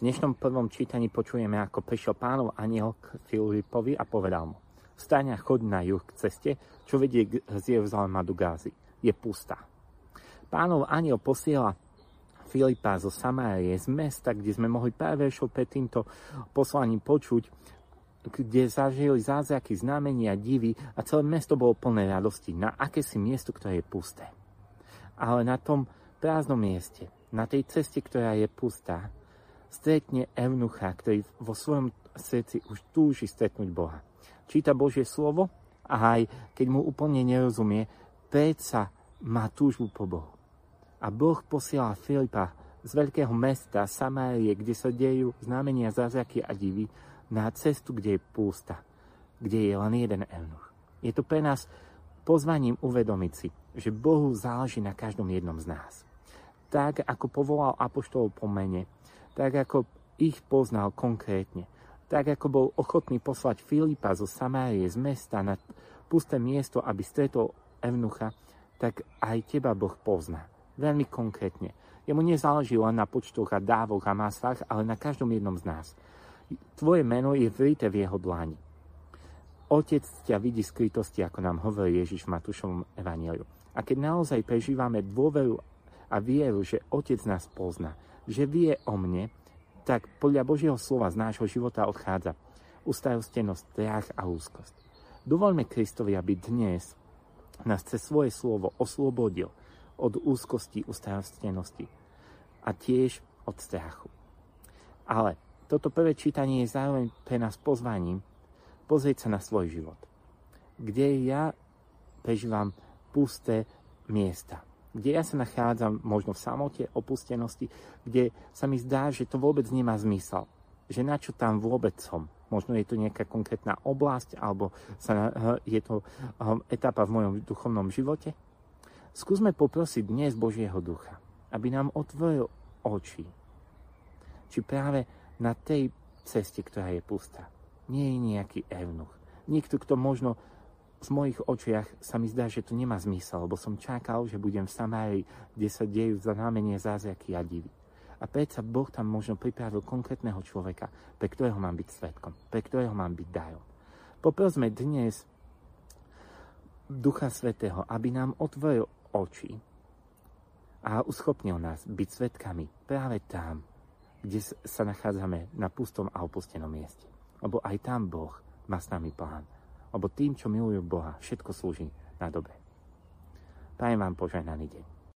V dnešnom prvom čítaní počujeme, ako prišiel pánov aniel k Filipovi a povedal mu, vstaň a choď na juh k ceste, čo vedie z Jeruzalema do Gázy. Je pustá. Pánov aniel posiela Filipa zo Samárie, z mesta, kde sme mohli pár veršov pred týmto poslaním počuť, kde zažili zázraky, znamenia, divy a celé mesto bolo plné radosti na akési miesto, ktoré je pusté. Ale na tom prázdnom mieste, na tej ceste, ktorá je pustá, stretne Evnucha, ktorý vo svojom srdci už túži stretnúť Boha. Číta Božie slovo a aj keď mu úplne nerozumie, predsa má túžbu po Bohu. A Boh posiela Filipa z veľkého mesta Samárie, kde sa dejú znamenia, zázraky a divy, na cestu, kde je pústa, kde je len jeden eunuch. Je to pre nás pozvaním uvedomiť si, že Bohu záleží na každom jednom z nás. Tak, ako povolal apoštolov po mene, tak, ako ich poznal konkrétne, tak, ako bol ochotný poslať Filipa zo Samárie, z mesta na pusté miesto, aby stretol Evnucha, tak aj teba Boh pozná veľmi konkrétne. Jemu nezáleží len na počtoch a dávoch a maslách, ale na každom jednom z nás. Tvoje meno je vrité v jeho dlani. Otec ťa vidí skrytosti, ako nám hovorí Ježiš v Matúšovom evaníliu. A keď naozaj prežívame dôveru a vieru, že Otec nás pozná, že vie o mne, tak podľa Božieho slova z nášho života odchádza ustarostenosť, strach a úzkosť. Dovoľme Kristovi, aby dnes nás cez svoje slovo oslobodil od úzkosti, ustarostenosti a tiež od strachu. Ale toto prvé čítanie je zároveň pre nás pozvaním pozrieť sa na svoj život, kde ja prežívam pusté miesta, kde ja sa nachádzam možno v samote, opustenosti, kde sa mi zdá, že to vôbec nemá zmysel, že na čo tam vôbec som. Možno je to nejaká konkrétna oblasť, alebo sa, je to hm, etapa v mojom duchovnom živote, Skúsme poprosiť dnes Božieho ducha, aby nám otvoril oči. Či práve na tej ceste, ktorá je pustá, nie je nejaký evnuch. Niekto, kto možno v mojich očiach sa mi zdá, že to nemá zmysel, lebo som čakal, že budem v Samárii, kde sa dejú znamenie zázraky a divy. A predsa Boh tam možno pripravil konkrétneho človeka, pre ktorého mám byť svetkom, pre ktorého mám byť darom. Poprosme dnes Ducha Svetého, aby nám otvoril oči a uschopnil nás byť svetkami práve tam, kde sa nachádzame na pustom a opustenom mieste. Lebo aj tam Boh má s nami plán. Lebo tým, čo milujú Boha, všetko slúži na dobre. Prajem vám požehnaný deň.